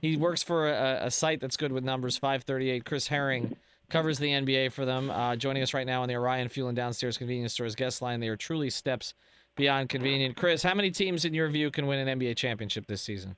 He works for a, a site that's good with numbers, 538. Chris Herring covers the NBA for them. Uh, joining us right now on the Orion Fuel and Downstairs Convenience Stores guest line. They are truly steps beyond convenient. Chris, how many teams, in your view, can win an NBA championship this season?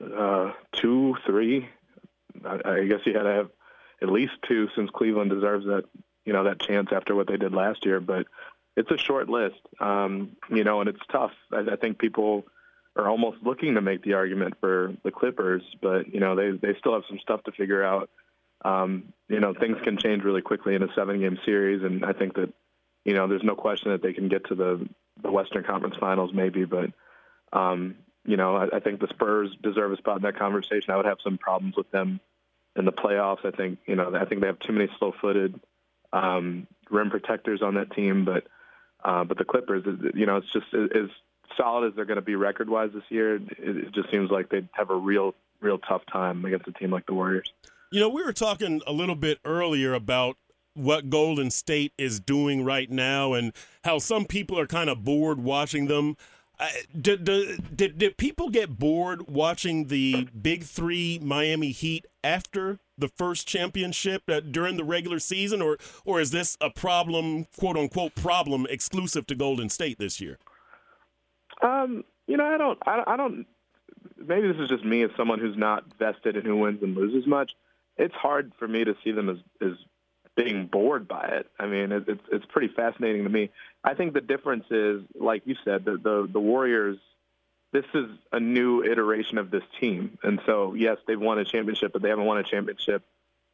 Uh, two, three. I, I guess you had to have at least two, since Cleveland deserves that, you know, that chance after what they did last year. But it's a short list, um, you know, and it's tough. I, I think people are almost looking to make the argument for the Clippers, but you know, they they still have some stuff to figure out. Um, you know, things can change really quickly in a seven-game series, and I think that you know, there's no question that they can get to the the Western Conference Finals, maybe, but um, you know, I, I think the Spurs deserve a spot in that conversation. I would have some problems with them in the playoffs. I think you know, I think they have too many slow-footed um, rim protectors on that team, but uh, but the Clippers, you know, it's just as solid as they're going to be record-wise this year. It, it just seems like they'd have a real, real tough time against a team like the Warriors. You know, we were talking a little bit earlier about what Golden State is doing right now and how some people are kind of bored watching them. Uh, did, did, did, did people get bored watching the Big Three Miami Heat after the first championship uh, during the regular season, or or is this a problem, quote unquote, problem exclusive to Golden State this year? Um, you know, I don't, I, I don't. Maybe this is just me as someone who's not vested in who wins and loses much. It's hard for me to see them as as being bored by it. I mean, it, it's it's pretty fascinating to me. I think the difference is, like you said, the the, the Warriors. This is a new iteration of this team, and so yes, they've won a championship, but they haven't won a championship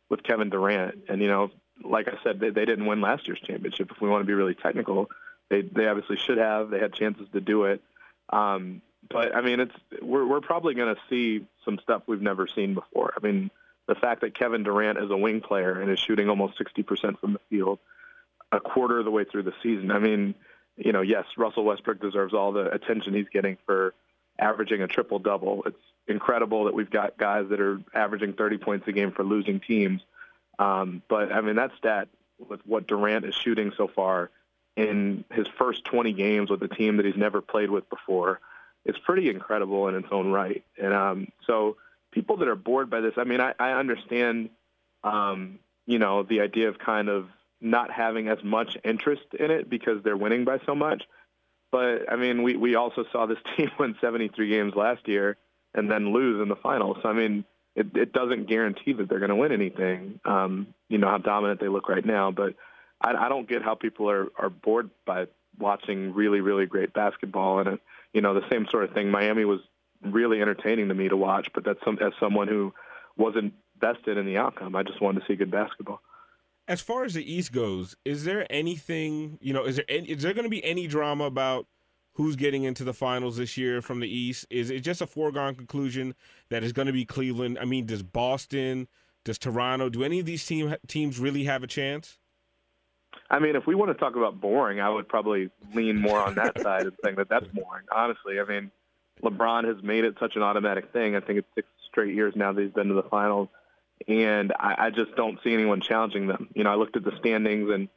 with Kevin Durant. And you know, like I said, they, they didn't win last year's championship. If we want to be really technical, they they obviously should have. They had chances to do it. Um, but I mean, it's we're we're probably going to see some stuff we've never seen before. I mean, the fact that Kevin Durant is a wing player and is shooting almost 60% from the field a quarter of the way through the season. I mean, you know, yes, Russell Westbrook deserves all the attention he's getting for averaging a triple double. It's incredible that we've got guys that are averaging 30 points a game for losing teams. Um, but I mean, that stat with what Durant is shooting so far in his first 20 games with a team that he's never played with before is pretty incredible in its own right. And um, so people that are bored by this, I mean, I, I understand, um, you know, the idea of kind of not having as much interest in it because they're winning by so much. But I mean, we we also saw this team win 73 games last year and then lose in the finals. So I mean, it, it doesn't guarantee that they're going to win anything. Um, you know how dominant they look right now, but I, I don't get how people are are bored by watching really really great basketball. And it, you know the same sort of thing. Miami was really entertaining to me to watch, but that's some as someone who wasn't vested in the outcome. I just wanted to see good basketball. As far as the East goes, is there anything you know? Is there any, is there going to be any drama about who's getting into the finals this year from the East? Is it just a foregone conclusion that it's going to be Cleveland? I mean, does Boston, does Toronto, do any of these team teams really have a chance? I mean, if we want to talk about boring, I would probably lean more on that side and saying that that's boring. Honestly, I mean, LeBron has made it such an automatic thing. I think it's six straight years now that he's been to the finals, and I, I just don't see anyone challenging them. You know, I looked at the standings and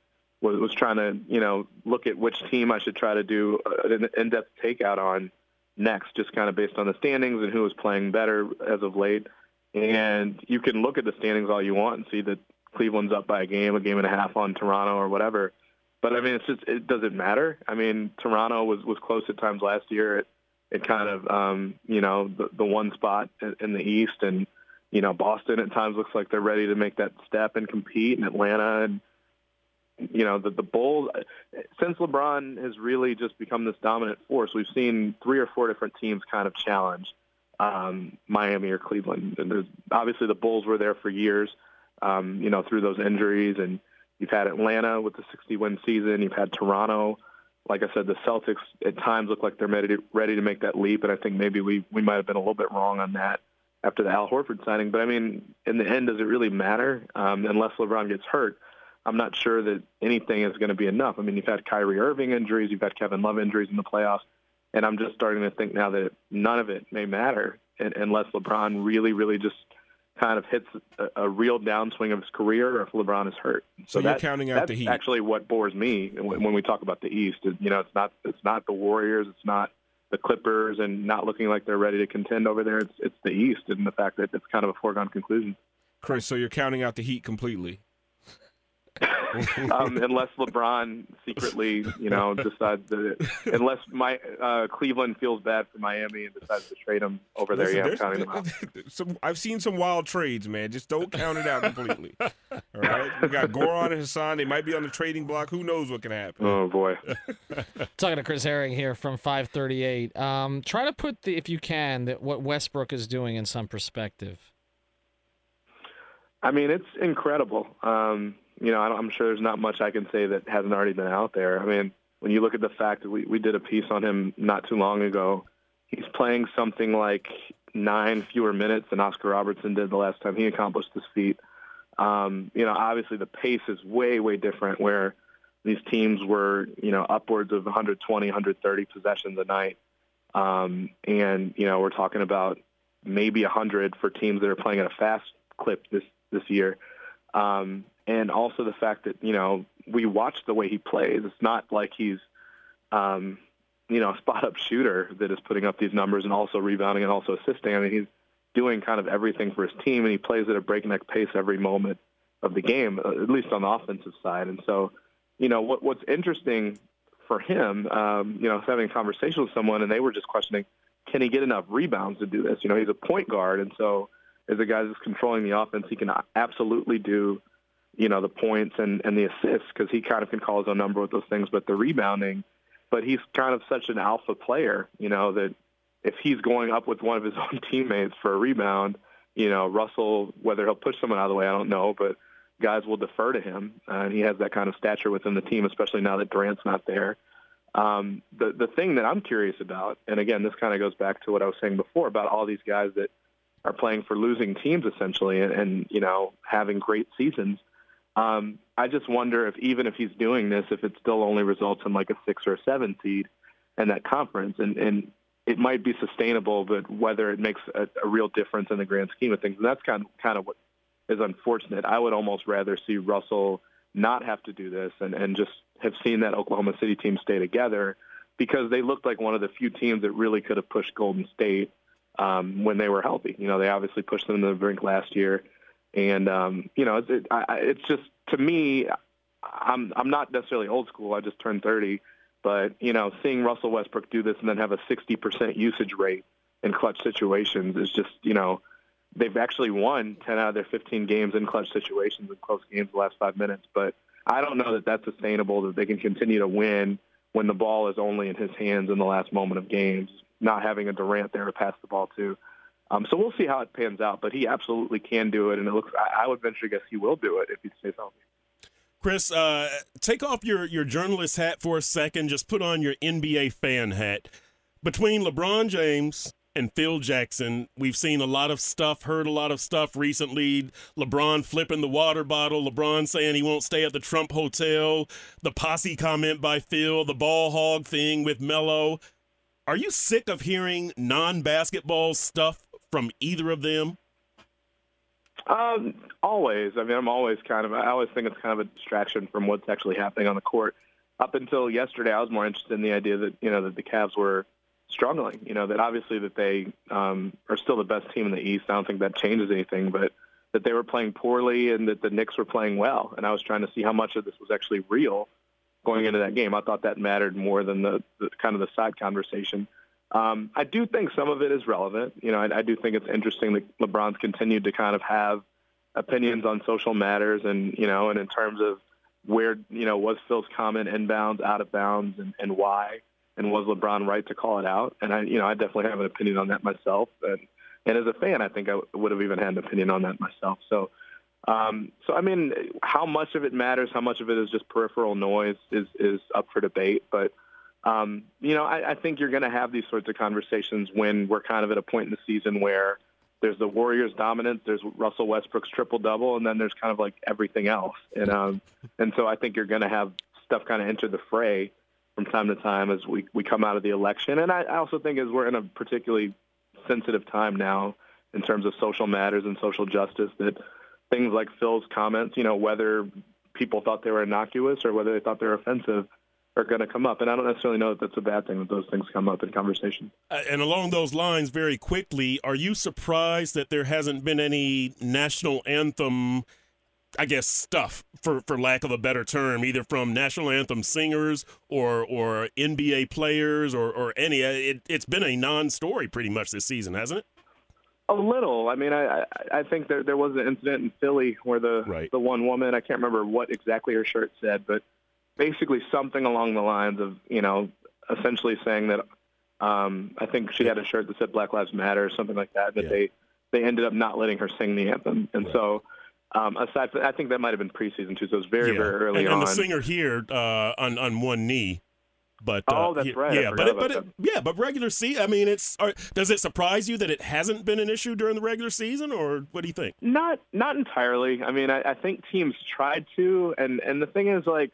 was, was trying to, you know, look at which team I should try to do uh, an in-depth takeout on next, just kind of based on the standings and who was playing better as of late. And you can look at the standings all you want and see that Cleveland's up by a game, a game and a half on Toronto or whatever. But I mean, it's just it doesn't matter. I mean, Toronto was was close at times last year. It it kind of um, you know the, the one spot in, the East, and you know Boston at times looks like they're ready to make that step and compete, and Atlanta and you know the the Bulls. Since LeBron has really just become this dominant force, we've seen three or four different teams kind of challenge um, Miami or Cleveland. And there's obviously the Bulls were there for years, um, you know, through those injuries, and you've had Atlanta with the 60 win season. You've had Toronto like I said, the Celtics at times look like they're ready to, ready to make that leap, and I think maybe we we might have been a little bit wrong on that. after the Al Horford signing. But I mean, in the end, does it really matter? Um, unless LeBron gets hurt, I'm not sure that anything is going to be enough. I mean, you've had Kyrie Irving injuries, you've had Kevin Love injuries in the playoffs, and I'm just starting to think now that none of it may matter unless LeBron really, really just kind of hits a, a, real downswing of his career, or if LeBron is hurt. So, so you're counting out the Heat. Actually, what bores me when, when we talk about the East, is, you know, it's not it's not the Warriors, it's not the Clippers, and not looking like they're ready to contend over there. It's it's the East, and the fact that it's kind of a foregone conclusion. Chris, so you're counting out the Heat completely. um, unless LeBron secretly, you know, decides that, unless my uh, Cleveland feels bad for Miami and decides to trade him over Listen, there, yeah, I'm counting them out. Some, I've seen some wild trades, man. Just don't count it out completely. All right, we got Goran and Hassan. They might be on the trading block. Who knows what can happen? Oh boy. Talking to Chris Herring here from 538. Um, try to put the, if you can, that what Westbrook is doing in some perspective. I mean, it's incredible. Um, you know, I'm sure there's not much I can say that hasn't already been out there. I mean, when you look at the fact that we, we did a piece on him not too long ago, he's playing something like nine fewer minutes than Oscar Robertson did the last time he accomplished this feat. Um, you know, obviously the pace is way, way different where these teams were, you know, upwards of 120, 130 possessions a night. Um, and, you know, we're talking about maybe 100 for teams that are playing at a fast clip this, this year. Um, and also the fact that you know we watch the way he plays. It's not like he's um, you know a spot up shooter that is putting up these numbers and also rebounding and also assisting. I mean, he's doing kind of everything for his team, and he plays at a breakneck pace every moment of the game, uh, at least on the offensive side. And so, you know, what, what's interesting for him, um, you know, having a conversation with someone, and they were just questioning, can he get enough rebounds to do this? You know, he's a point guard, and so as a guy that's controlling the offense, he can absolutely do you know, the points and, and the assists because he kind of can call his own number with those things, but the rebounding. But he's kind of such an alpha player, you know, that if he's going up with one of his own teammates for a rebound, you know, Russell, whether he'll push someone out of the way, I don't know, but guys will defer to him. Uh, and he has that kind of stature within the team, especially now that Durant's not there. Um, the the thing that I'm curious about, and again, this kind of goes back to what I was saying before about all these guys that are playing for losing teams essentially, and, and you know having great seasons. Um, I just wonder if even if he's doing this, if it still only results in like a six or a seven seed in that conference, and and it might be sustainable, but whether it makes a, a real difference in the grand scheme of things, and that's kind of, kind of what is unfortunate. I would almost rather see Russell not have to do this and and just have seen that Oklahoma City team stay together because they looked like one of the few teams that really could have pushed Golden State um, when they were healthy. You know, they obviously pushed them to the brink last year and um, you know, it's it, I, it's just to me, I'm I'm not necessarily old school. I just turned 30, but you know, seeing Russell Westbrook do this and then have a 60% usage rate in clutch situations is just you know, they've actually won 10 out of their 15 games in clutch situations in close games the last five minutes. But I don't know that that's sustainable. That they can continue to win when the ball is only in his hands in the last moment of games, not having a Durant there to pass the ball to. Um, so we'll see how it pans out, but he absolutely can do it, and it looks. I, I would venture to guess he will do it if he stays healthy. Chris, uh, take off your, your journalist hat for a second. Just put on your NBA fan hat. Between LeBron James and Phil Jackson, we've seen a lot of stuff, heard a lot of stuff recently. LeBron flipping the water bottle, LeBron saying he won't stay at the Trump Hotel, the posse comment by Phil, the ball hog thing with Melo. Are you sick of hearing non basketball stuff from either of them? Um, always. I mean, I'm always kind of. I always think it's kind of a distraction from what's actually happening on the court. Up until yesterday, I was more interested in the idea that you know that the Cavs were struggling. You know that obviously that they um, are still the best team in the East. I don't think that changes anything, but that they were playing poorly and that the Knicks were playing well. And I was trying to see how much of this was actually real going into that game. I thought that mattered more than the, the kind of the side conversation. Um, I do think some of it is relevant. You know, I, I do think it's interesting that LeBron's continued to kind of have opinions on social matters, and you know, and in terms of where you know was Phil's comment inbounds, out of bounds, and, and why, and was LeBron right to call it out? And I, you know, I definitely have an opinion on that myself, and and as a fan, I think I would have even had an opinion on that myself. So. Um, so I mean, how much of it matters, how much of it is just peripheral noise, is is up for debate. But um, you know, I, I think you're going to have these sorts of conversations when we're kind of at a point in the season where there's the Warriors' dominance, there's Russell Westbrook's triple double, and then there's kind of like everything else. And um, and so I think you're going to have stuff kind of enter the fray from time to time as we we come out of the election. And I, I also think as we're in a particularly sensitive time now in terms of social matters and social justice, that things like Phil's comments, you know, whether people thought they were innocuous or whether they thought they were offensive are going to come up. And I don't necessarily know that that's a bad thing that those things come up in conversation. Uh, and along those lines, very quickly, are you surprised that there hasn't been any national anthem? I guess stuff for for lack of a better term, either from national anthem singers or or NBA players or or any. Uh, it, it's been a non-story pretty much this season, hasn't it? A little. I mean, I I think there there was an incident in Philly where the right. the one woman I can't remember what exactly her shirt said, but basically something along the lines of you know essentially saying that um, I think she had a shirt that said Black Lives Matter or something like that. That Yeah. they they ended up not letting her sing the anthem, and Right. so. Um, aside from, I think that might have been preseason too, so it was very, Yeah. very early and, on. and the singer here uh, on on one knee. But uh, Oh, that's yeah, right. Yeah, but it, but it, yeah, but regular season. I mean, it's. Are, does it surprise you that it hasn't been an issue during the regular season, or what do you think? Not not entirely. I mean, I, I think teams tried to, and and the thing is, like,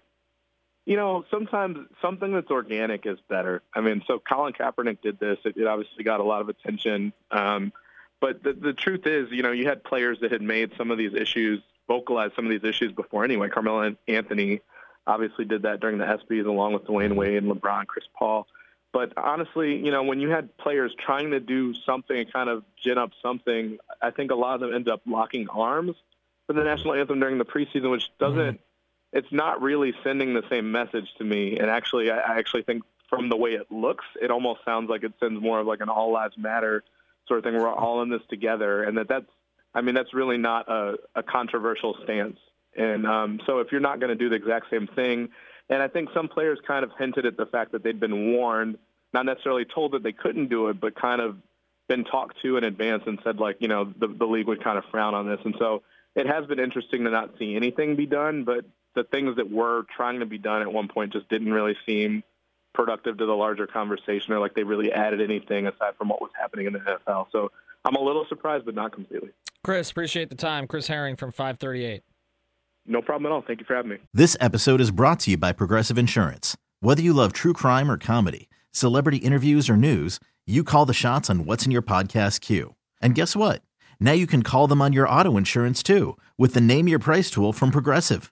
you know, sometimes something that's organic is better. I mean, so Colin Kaepernick did this. It, it obviously got a lot of attention. Um, but the the truth is, you know, you had players that had made some of these issues, vocalized some of these issues before anyway. Carmelo Anthony obviously did that during the ESPYS, along with Dwyane Wade, and LeBron, Chris Paul. But honestly, you know, when you had players trying to do something and kind of gin up something, I think a lot of them end up locking arms for the national anthem during the preseason, which doesn't. It's not really sending the same message to me. And actually, I, actually think from the way it looks, it almost sounds like it sends more of like an all lives matter sort of thing. We're all in this together, and that that's. I mean, that's really not a, a controversial stance. And um, so, if you're not going to do the exact same thing, and I think some players kind of hinted at the fact that they'd been warned, not necessarily told that they couldn't do it, but kind of been talked to in advance and said, like, you know, the, the league would kind of frown on this. And so it has been interesting to not see anything be done, but the things that were trying to be done at one point just didn't really seem productive to the larger conversation or like they really added anything aside from what was happening in the NFL. So I'm a little surprised, but not completely. Chris, appreciate the time. Chris Herring from 538. No problem at all. Thank you for having me. This episode is brought to you by Progressive Insurance. Whether you love true crime or comedy, celebrity interviews or news, you call the shots on what's in your podcast queue. And guess what? Now you can call them on your auto insurance too with the Name Your Price tool from Progressive.